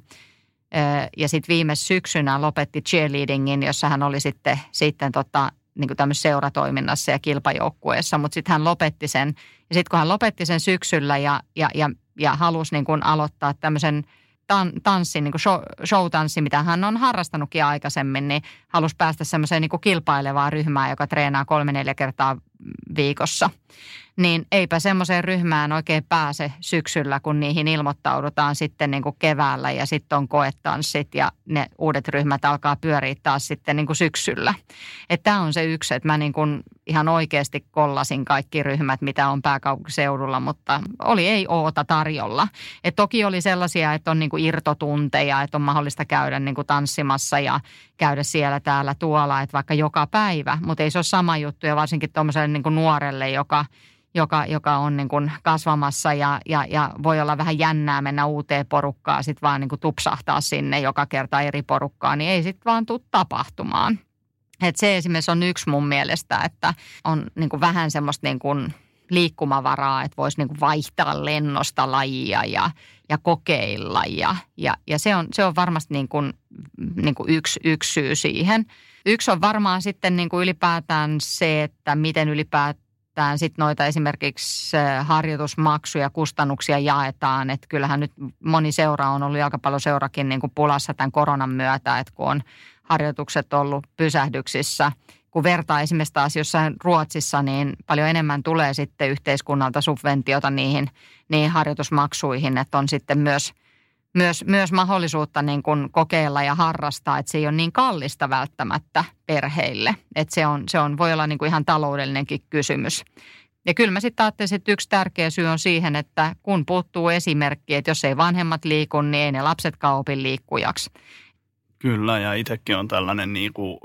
ja sitten viime syksynä lopetti cheerleadingin, jossa hän oli sitten, sitten tota, niin kuin seuratoiminnassa ja kilpajoukkueessa, mutta sitten hän lopetti sen. Ja sitten kun hän lopetti sen syksyllä ja, ja, ja, ja halusi niin kuin aloittaa tämmöisen tan, tanssin, niin kuin show, show-tanssi, mitä hän on harrastanutkin aikaisemmin, niin halusi päästä semmoiseen niin kuin kilpailevaan ryhmään, joka treenaa kolme-neljä kertaa viikossa niin eipä semmoiseen ryhmään oikein pääse syksyllä, kun niihin ilmoittaudutaan sitten niin kuin keväällä ja sitten on koetanssit ja ne uudet ryhmät alkaa pyöriä taas sitten niin kuin syksyllä. Tämä on se yksi, että mä niin kuin ihan oikeasti kollasin kaikki ryhmät, mitä on pääkaupunkiseudulla, mutta oli ei oota tarjolla. Et toki oli sellaisia, että on niin kuin irtotunteja, että on mahdollista käydä niin kuin tanssimassa ja käydä siellä täällä tuolla, että vaikka joka päivä, mutta ei se ole sama juttu ja varsinkin tuommoiselle niin kuin nuorelle, joka joka, joka on niin kuin kasvamassa ja, ja, ja voi olla vähän jännää mennä uuteen porukkaan, sitten vaan niin kuin tupsahtaa sinne joka kerta eri porukkaan, niin ei sitten vaan tule tapahtumaan. Et se esimerkiksi on yksi mun mielestä, että on niin kuin vähän semmoista niin kuin liikkumavaraa, että voisi niin kuin vaihtaa lennosta lajia ja, ja kokeilla. Ja, ja, ja se, on, se on varmasti niin kuin, niin kuin yksi, yksi syy siihen. Yksi on varmaan sitten niin kuin ylipäätään se, että miten ylipäätään sitten noita esimerkiksi harjoitusmaksuja, kustannuksia jaetaan. Että kyllähän nyt moni seura on ollut jalkapalloseurakin niin kuin pulassa tämän koronan myötä, että kun on harjoitukset ollut pysähdyksissä. Kun vertaa esimerkiksi taas jossain Ruotsissa, niin paljon enemmän tulee sitten yhteiskunnalta subventiota niihin, niihin harjoitusmaksuihin, että on sitten myös – myös, myös mahdollisuutta niin kuin kokeilla ja harrastaa, että se ei ole niin kallista välttämättä perheille. Että se, on, se on, voi olla niin kuin ihan taloudellinenkin kysymys. Ja kyllä mä sitten ajattelisin, että yksi tärkeä syy on siihen, että kun puuttuu esimerkki, että jos ei vanhemmat liiku, niin ei ne lapsetkaan opi liikkujaksi. Kyllä, ja itsekin on tällainen niin kuin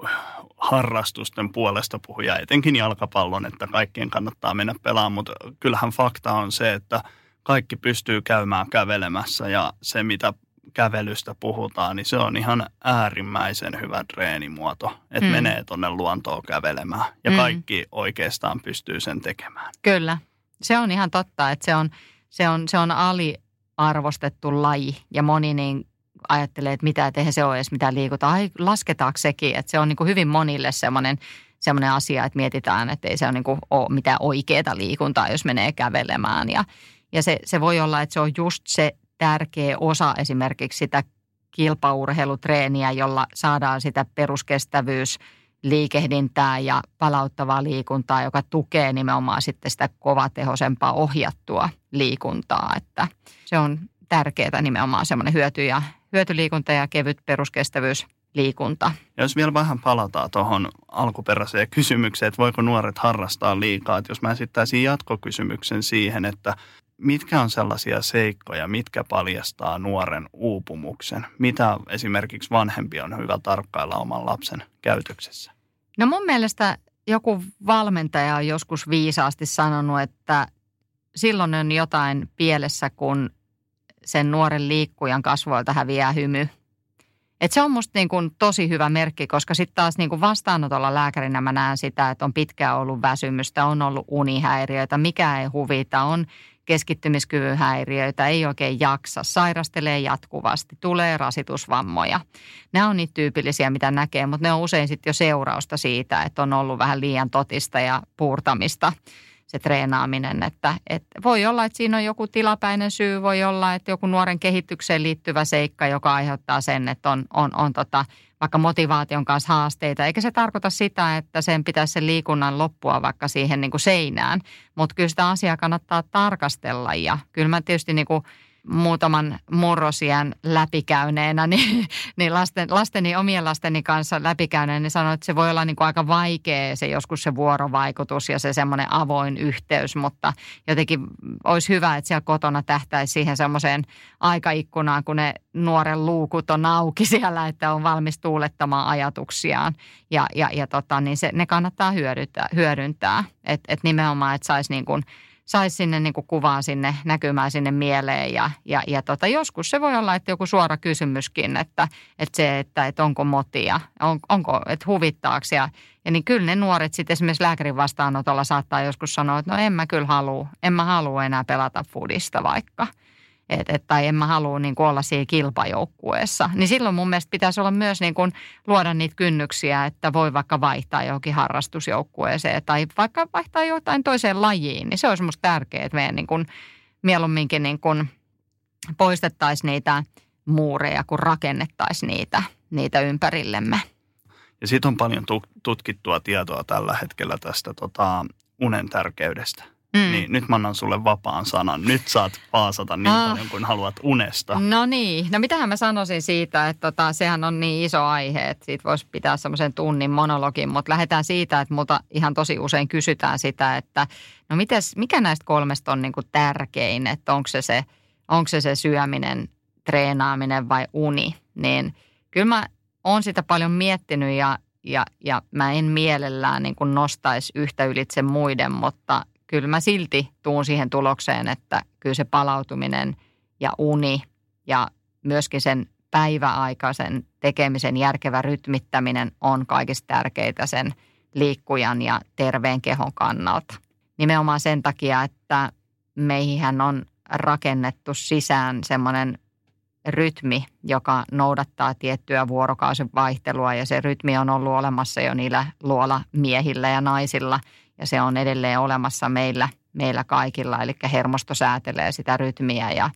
harrastusten puolesta puhuja, etenkin jalkapallon, että kaikkien kannattaa mennä pelaamaan, mutta kyllähän fakta on se, että – kaikki pystyy käymään kävelemässä ja se, mitä kävelystä puhutaan, niin se on ihan äärimmäisen hyvä treenimuoto, että mm. menee tuonne luontoon kävelemään ja mm. kaikki oikeastaan pystyy sen tekemään. Kyllä, se on ihan totta, että se on, se on, se on aliarvostettu laji ja moni niin ajattelee, että mitä, eihän se ole edes mitään liikuta. Ai, lasketaanko sekin, että se on niin kuin hyvin monille semmoinen semmoinen asia, että mietitään, että ei se ole, niin kuin ole mitään oikeaa liikuntaa, jos menee kävelemään ja ja se, se voi olla, että se on just se tärkeä osa esimerkiksi sitä kilpaurheilutreeniä, jolla saadaan sitä peruskestävyys, liikehdintää ja palauttavaa liikuntaa, joka tukee nimenomaan sitten sitä kovatehoisempaa ohjattua liikuntaa. Että se on tärkeää nimenomaan semmoinen hyöty ja, hyötyliikunta ja kevyt peruskestävyys liikunta. Ja jos vielä vähän palataan tuohon alkuperäiseen kysymykseen, että voiko nuoret harrastaa liikaa, että jos mä esittäisin jatkokysymyksen siihen, että mitkä on sellaisia seikkoja, mitkä paljastaa nuoren uupumuksen? Mitä esimerkiksi vanhempi on hyvä tarkkailla oman lapsen käytöksessä? No mun mielestä joku valmentaja on joskus viisaasti sanonut, että silloin on jotain pielessä, kun sen nuoren liikkujan kasvoilta häviää hymy. Et se on musta niin kuin tosi hyvä merkki, koska sitten taas niin kuin vastaanotolla lääkärinä mä näen sitä, että on pitkään ollut väsymystä, on ollut unihäiriöitä, mikä ei huvita, on keskittymiskyvyn häiriöitä, ei oikein jaksa, sairastelee jatkuvasti, tulee rasitusvammoja. Nämä on niitä tyypillisiä, mitä näkee, mutta ne on usein sitten jo seurausta siitä, että on ollut vähän liian totista ja puurtamista se treenaaminen. Että, että voi olla, että siinä on joku tilapäinen syy, voi olla, että joku nuoren kehitykseen liittyvä seikka, joka aiheuttaa sen, että on, on, on tota, vaikka motivaation kanssa haasteita. Eikä se tarkoita sitä, että sen pitäisi sen liikunnan loppua vaikka siihen niin kuin seinään, mutta kyllä sitä asiaa kannattaa tarkastella ja kyllä mä tietysti niin kuin muutaman murrosiän läpikäyneenä, niin, niin lasten, lasteni, omien lasteni kanssa läpikäyneenä, niin sanoin, että se voi olla niin kuin aika vaikea se joskus se vuorovaikutus ja se semmoinen avoin yhteys, mutta jotenkin olisi hyvä, että siellä kotona tähtäisi siihen semmoiseen aikaikkunaan, kun ne nuoren luukut on auki siellä, että on valmis tuulettamaan ajatuksiaan ja, ja, ja tota, niin se, ne kannattaa hyödyntää, hyödyntää. että et nimenomaan, että saisi niin kuin – saisi sinne niin kuvaan sinne näkymään sinne mieleen. Ja, ja, ja tota, joskus se voi olla, että joku suora kysymyskin, että, että se, että, että onko motia, on, onko, että huvittaako. Ja, ja niin kyllä ne nuoret sitten esimerkiksi lääkärin vastaanotolla saattaa joskus sanoa, että no en mä kyllä halua, en mä halua enää pelata foodista vaikka – et, et, tai en mä halua niin olla siinä kilpajoukkueessa. Niin silloin mun mielestä pitäisi olla myös niin kuin luoda niitä kynnyksiä, että voi vaikka vaihtaa johonkin harrastusjoukkueeseen tai vaikka vaihtaa jotain toiseen lajiin. Niin se olisi musta tärkeää, että meidän niin kuin mieluumminkin niin kuin poistettaisiin niitä muureja, kun rakennettaisiin niitä, niitä ympärillemme. Ja siitä on paljon tutkittua tietoa tällä hetkellä tästä tota, unen tärkeydestä. Mm. Niin nyt mä annan sulle vapaan sanan. Nyt saat paasata niin ah. paljon kuin haluat unesta. No niin. No mitähän mä sanoisin siitä, että tota, sehän on niin iso aihe, että siitä voisi pitää semmoisen tunnin monologin. Mutta lähdetään siitä, että multa ihan tosi usein kysytään sitä, että no mites, mikä näistä kolmesta on niinku tärkein? Että onko se se, onko se se syöminen, treenaaminen vai uni? Niin kyllä mä oon sitä paljon miettinyt ja ja, ja mä en mielellään niin kuin nostaisi yhtä ylitse muiden, mutta kyllä mä silti tuun siihen tulokseen, että kyllä se palautuminen ja uni ja myöskin sen päiväaikaisen tekemisen järkevä rytmittäminen on kaikista tärkeitä sen liikkujan ja terveen kehon kannalta. Nimenomaan sen takia, että meihin on rakennettu sisään semmoinen rytmi, joka noudattaa tiettyä vuorokausen vaihtelua ja se rytmi on ollut olemassa jo niillä luola miehillä ja naisilla – ja se on edelleen olemassa meillä, meillä kaikilla, eli hermosto säätelee sitä rytmiä ja,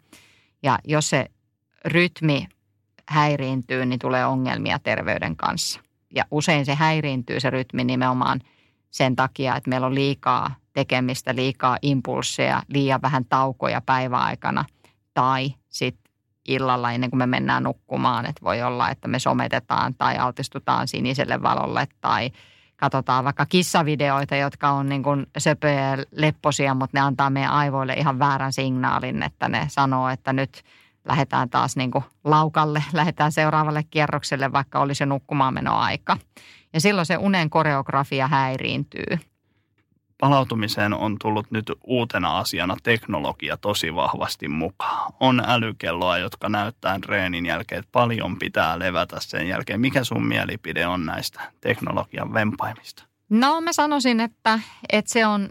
ja jos se rytmi häiriintyy, niin tulee ongelmia terveyden kanssa. Ja usein se häiriintyy se rytmi nimenomaan sen takia, että meillä on liikaa tekemistä, liikaa impulsseja, liian vähän taukoja päiväaikana tai sitten illalla ennen kuin me mennään nukkumaan. Että voi olla, että me sometetaan tai altistutaan siniselle valolle tai – katsotaan vaikka kissavideoita, jotka on niin kuin söpöjä ja lepposia, mutta ne antaa meidän aivoille ihan väärän signaalin, että ne sanoo, että nyt lähdetään taas niin kuin laukalle, lähdetään seuraavalle kierrokselle, vaikka olisi jo nukkumaan menoaika. Ja silloin se unen koreografia häiriintyy palautumiseen on tullut nyt uutena asiana teknologia tosi vahvasti mukaan. On älykelloa, jotka näyttää treenin jälkeen, että paljon pitää levätä sen jälkeen. Mikä sun mielipide on näistä teknologian vempaimista? No mä sanoisin, että, että se on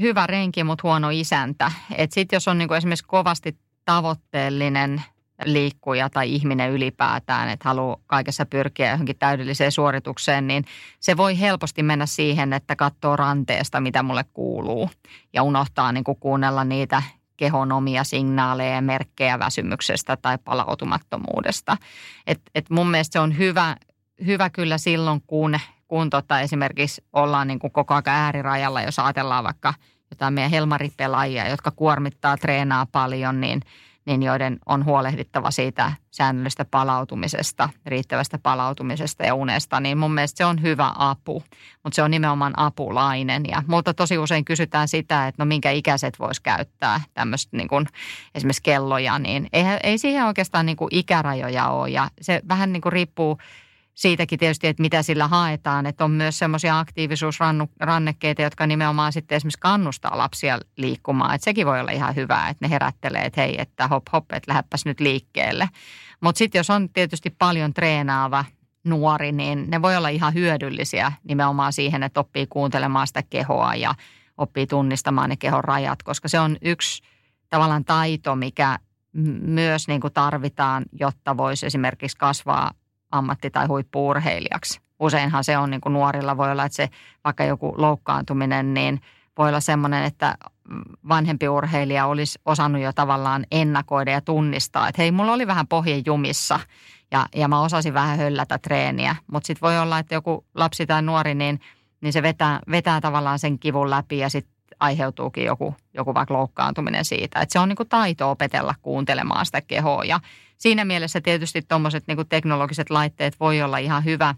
hyvä renki, mutta huono isäntä. Että sitten jos on kuin esimerkiksi kovasti tavoitteellinen – liikkuja tai ihminen ylipäätään, että haluaa kaikessa pyrkiä johonkin täydelliseen suoritukseen, niin se voi helposti mennä siihen, että katsoo ranteesta, mitä mulle kuuluu ja unohtaa niin kuin kuunnella niitä kehon omia signaaleja ja merkkejä väsymyksestä tai palautumattomuudesta. Et, et mun mielestä se on hyvä, hyvä kyllä silloin, kun, kun tota esimerkiksi ollaan niin kuin koko ajan äärirajalla, jos ajatellaan vaikka jotain meidän helmaripelaajia, jotka kuormittaa, treenaa paljon, niin – niin joiden on huolehdittava siitä säännöllistä palautumisesta, riittävästä palautumisesta ja unesta, niin mun mielestä se on hyvä apu, mutta se on nimenomaan apulainen. Ja multa tosi usein kysytään sitä, että no minkä ikäiset vois käyttää tämmöistä niin kuin esimerkiksi kelloja, niin ei, ei siihen oikeastaan niin kuin ikärajoja ole ja se vähän niin kuin riippuu siitäkin tietysti, että mitä sillä haetaan. Että on myös semmoisia aktiivisuusrannekkeita, jotka nimenomaan sitten esimerkiksi kannustaa lapsia liikkumaan. Että sekin voi olla ihan hyvä, että ne herättelee, että hei, että hop hop, että lähdepäs nyt liikkeelle. Mutta sitten jos on tietysti paljon treenaava nuori, niin ne voi olla ihan hyödyllisiä nimenomaan siihen, että oppii kuuntelemaan sitä kehoa ja oppii tunnistamaan ne kehon rajat, koska se on yksi tavallaan taito, mikä myös niin kuin tarvitaan, jotta voisi esimerkiksi kasvaa ammatti- tai huippuurheilijaksi. Useinhan se on niin kuin nuorilla voi olla, että se vaikka joku loukkaantuminen, niin voi olla semmoinen, että vanhempi urheilija olisi osannut jo tavallaan ennakoida ja tunnistaa, että hei, mulla oli vähän pohje jumissa ja, ja mä osasin vähän höllätä treeniä. Mutta sitten voi olla, että joku lapsi tai nuori, niin, niin se vetää, vetää tavallaan sen kivun läpi ja sitten aiheutuukin joku, joku vaikka loukkaantuminen siitä. Että se on niin kuin taito opetella kuuntelemaan sitä kehoa ja siinä mielessä tietysti tuommoiset niin teknologiset laitteet voi olla ihan hyvä,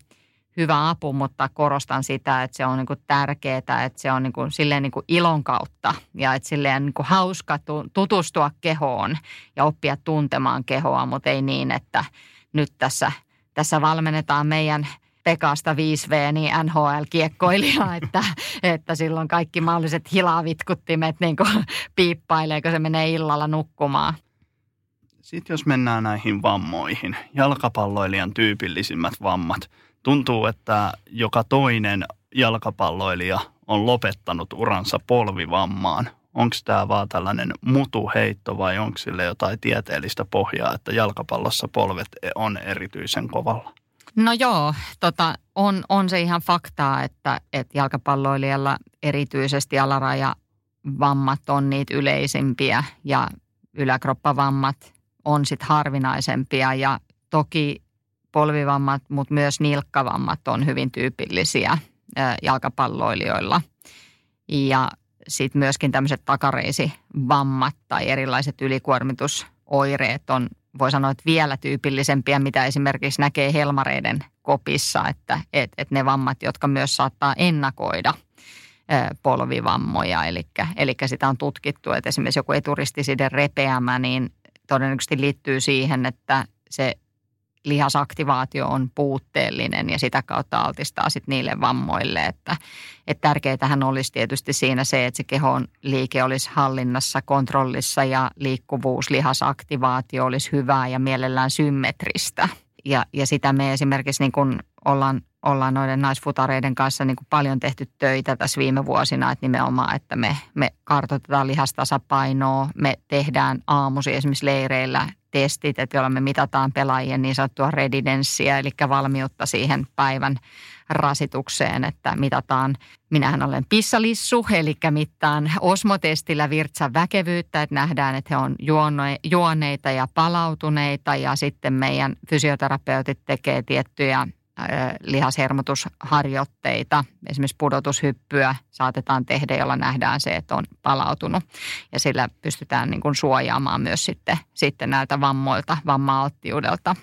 hyvä apu, mutta korostan sitä, että se on niin kuin tärkeää, että se on niin kuin, silleen niin kuin ilon kautta ja että silleen niin kuin hauska tutustua kehoon ja oppia tuntemaan kehoa, mutta ei niin, että nyt tässä, tässä valmennetaan meidän – Pekasta 5V, niin NHL-kiekkoilija, että, että silloin kaikki mahdolliset hilavitkuttimet niin piippailee, kun se menee illalla nukkumaan. Sitten jos mennään näihin vammoihin, jalkapalloilijan tyypillisimmät vammat. Tuntuu, että joka toinen jalkapalloilija on lopettanut uransa polvivammaan. Onko tämä vaan tällainen mutuheitto vai onko sille jotain tieteellistä pohjaa, että jalkapallossa polvet on erityisen kovalla? No joo, tota, on, on se ihan faktaa, että, että jalkapalloilijalla erityisesti alaraja vammat on niitä yleisimpiä ja yläkroppavammat on sitten harvinaisempia ja toki polvivammat, mutta myös nilkkavammat on hyvin tyypillisiä jalkapalloilijoilla. Ja sitten myöskin tämmöiset takareisivammat tai erilaiset ylikuormitusoireet on, voi sanoa, että vielä tyypillisempiä, mitä esimerkiksi näkee helmareiden kopissa, että et, et ne vammat, jotka myös saattaa ennakoida polvivammoja. Eli, eli sitä on tutkittu, että esimerkiksi joku eturistisiden repeämä, niin todennäköisesti liittyy siihen, että se lihasaktivaatio on puutteellinen ja sitä kautta altistaa sitten niille vammoille. Että, että tärkeintähän olisi tietysti siinä se, että se kehon liike olisi hallinnassa, kontrollissa ja liikkuvuus, lihasaktivaatio olisi hyvää ja mielellään symmetristä. Ja, ja sitä me esimerkiksi niin kun ollaan, ollaan noiden naisfutareiden kanssa niin kuin paljon tehty töitä tässä viime vuosina, että nimenomaan, että me, me kartoitetaan lihastasapainoa, me tehdään aamusi esimerkiksi leireillä testit, että joilla me mitataan pelaajien niin sanottua redidenssiä, eli valmiutta siihen päivän rasitukseen, että mitataan, minähän olen pissalissu, eli mittaan osmotestillä virtsan väkevyyttä, että nähdään, että he on juoneita ja palautuneita ja sitten meidän fysioterapeutit tekee tiettyjä lihashermotusharjoitteita, esimerkiksi pudotushyppyä saatetaan tehdä, jolla nähdään se, että on palautunut. Ja sillä pystytään niin kuin suojaamaan myös sitten, sitten näiltä vammoilta, vamma-alttiudelta.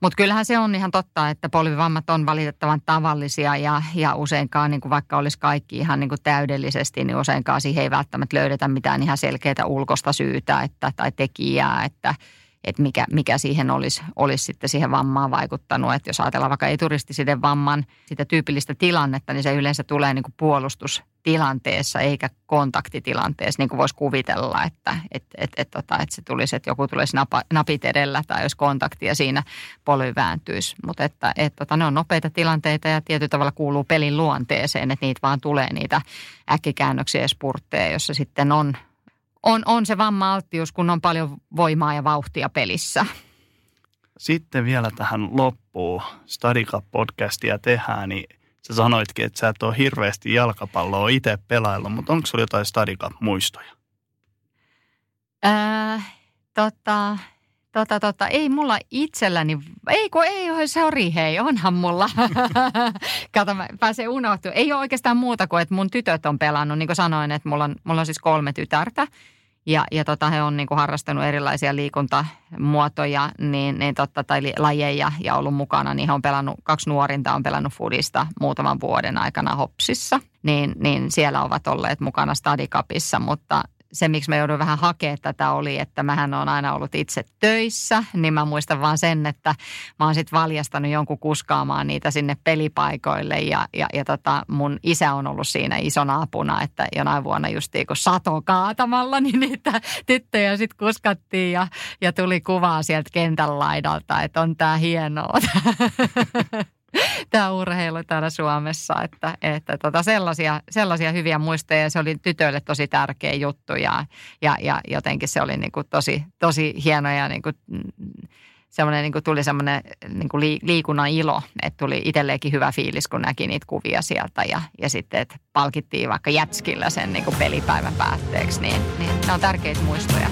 Mutta kyllähän se on ihan totta, että polvivammat on valitettavan tavallisia ja, ja useinkaan, niin kuin vaikka olisi kaikki ihan niin kuin täydellisesti, niin useinkaan siihen ei välttämättä löydetä mitään ihan selkeää ulkosta syytä että, tai tekijää, että – että mikä, mikä siihen olisi, olisi sitten siihen vammaan vaikuttanut. Että jos ajatellaan vaikka eturistisiden vamman sitä tyypillistä tilannetta, niin se yleensä tulee niin kuin puolustustilanteessa eikä kontaktitilanteessa, niin kuin voisi kuvitella, että et, et, et, tota, että se tulisi, että joku tulisi napa, napit edellä tai jos kontakti ja siinä polvi vääntyisi. Mutta että et, tota, ne on nopeita tilanteita ja tietyllä tavalla kuuluu pelin luonteeseen, että niitä vaan tulee niitä äkkikäännöksiä ja spurtteja, jossa sitten on on, on se vamma-alttius, kun on paljon voimaa ja vauhtia pelissä. Sitten vielä tähän loppuun. Stadika-podcastia tehdään, niin sä sanoitkin, että sä et ole hirveästi jalkapalloa itse pelailla, mutta onko sulla jotain Stadika-muistoja? Äh, tota, tota, tota, ei mulla itselläni, ei kun ei, se on hei, onhan mulla. Kato, mä pääsee unohtua. Ei ole oikeastaan muuta kuin, että mun tytöt on pelannut, niin kuin sanoin, että mulla on, mulla on siis kolme tytärtä. Ja, ja tota, he on niin kuin harrastanut erilaisia liikuntamuotoja niin, niin totta, tai lajeja ja ollut mukana. Niin he on pelannut, kaksi nuorinta on pelannut fudista muutaman vuoden aikana Hopsissa. Niin, niin siellä ovat olleet mukana Stadikapissa, mutta se, miksi mä joudun vähän hakemaan tätä oli, että mähän on aina ollut itse töissä, niin mä muistan vaan sen, että mä oon sitten valjastanut jonkun kuskaamaan niitä sinne pelipaikoille ja, ja, ja tota, mun isä on ollut siinä isona apuna, että jonain vuonna just kun sato kaatamalla, niin niitä tyttöjä sitten kuskattiin ja, ja tuli kuvaa sieltä kentän laidalta, että on tää hienoa. tämä urheilu täällä Suomessa. Että, että tota sellaisia, sellaisia hyviä muistoja se oli tytöille tosi tärkeä juttu ja, ja, ja jotenkin se oli niin kuin tosi, tosi hieno ja niin kuin, semmoinen, niin tuli semmoinen niin liikunnan ilo, että tuli itselleenkin hyvä fiilis, kun näki niitä kuvia sieltä ja, ja sitten, että palkittiin vaikka jätskillä sen niin pelipäivän päätteeksi, niin, niin ne on tärkeitä muistoja.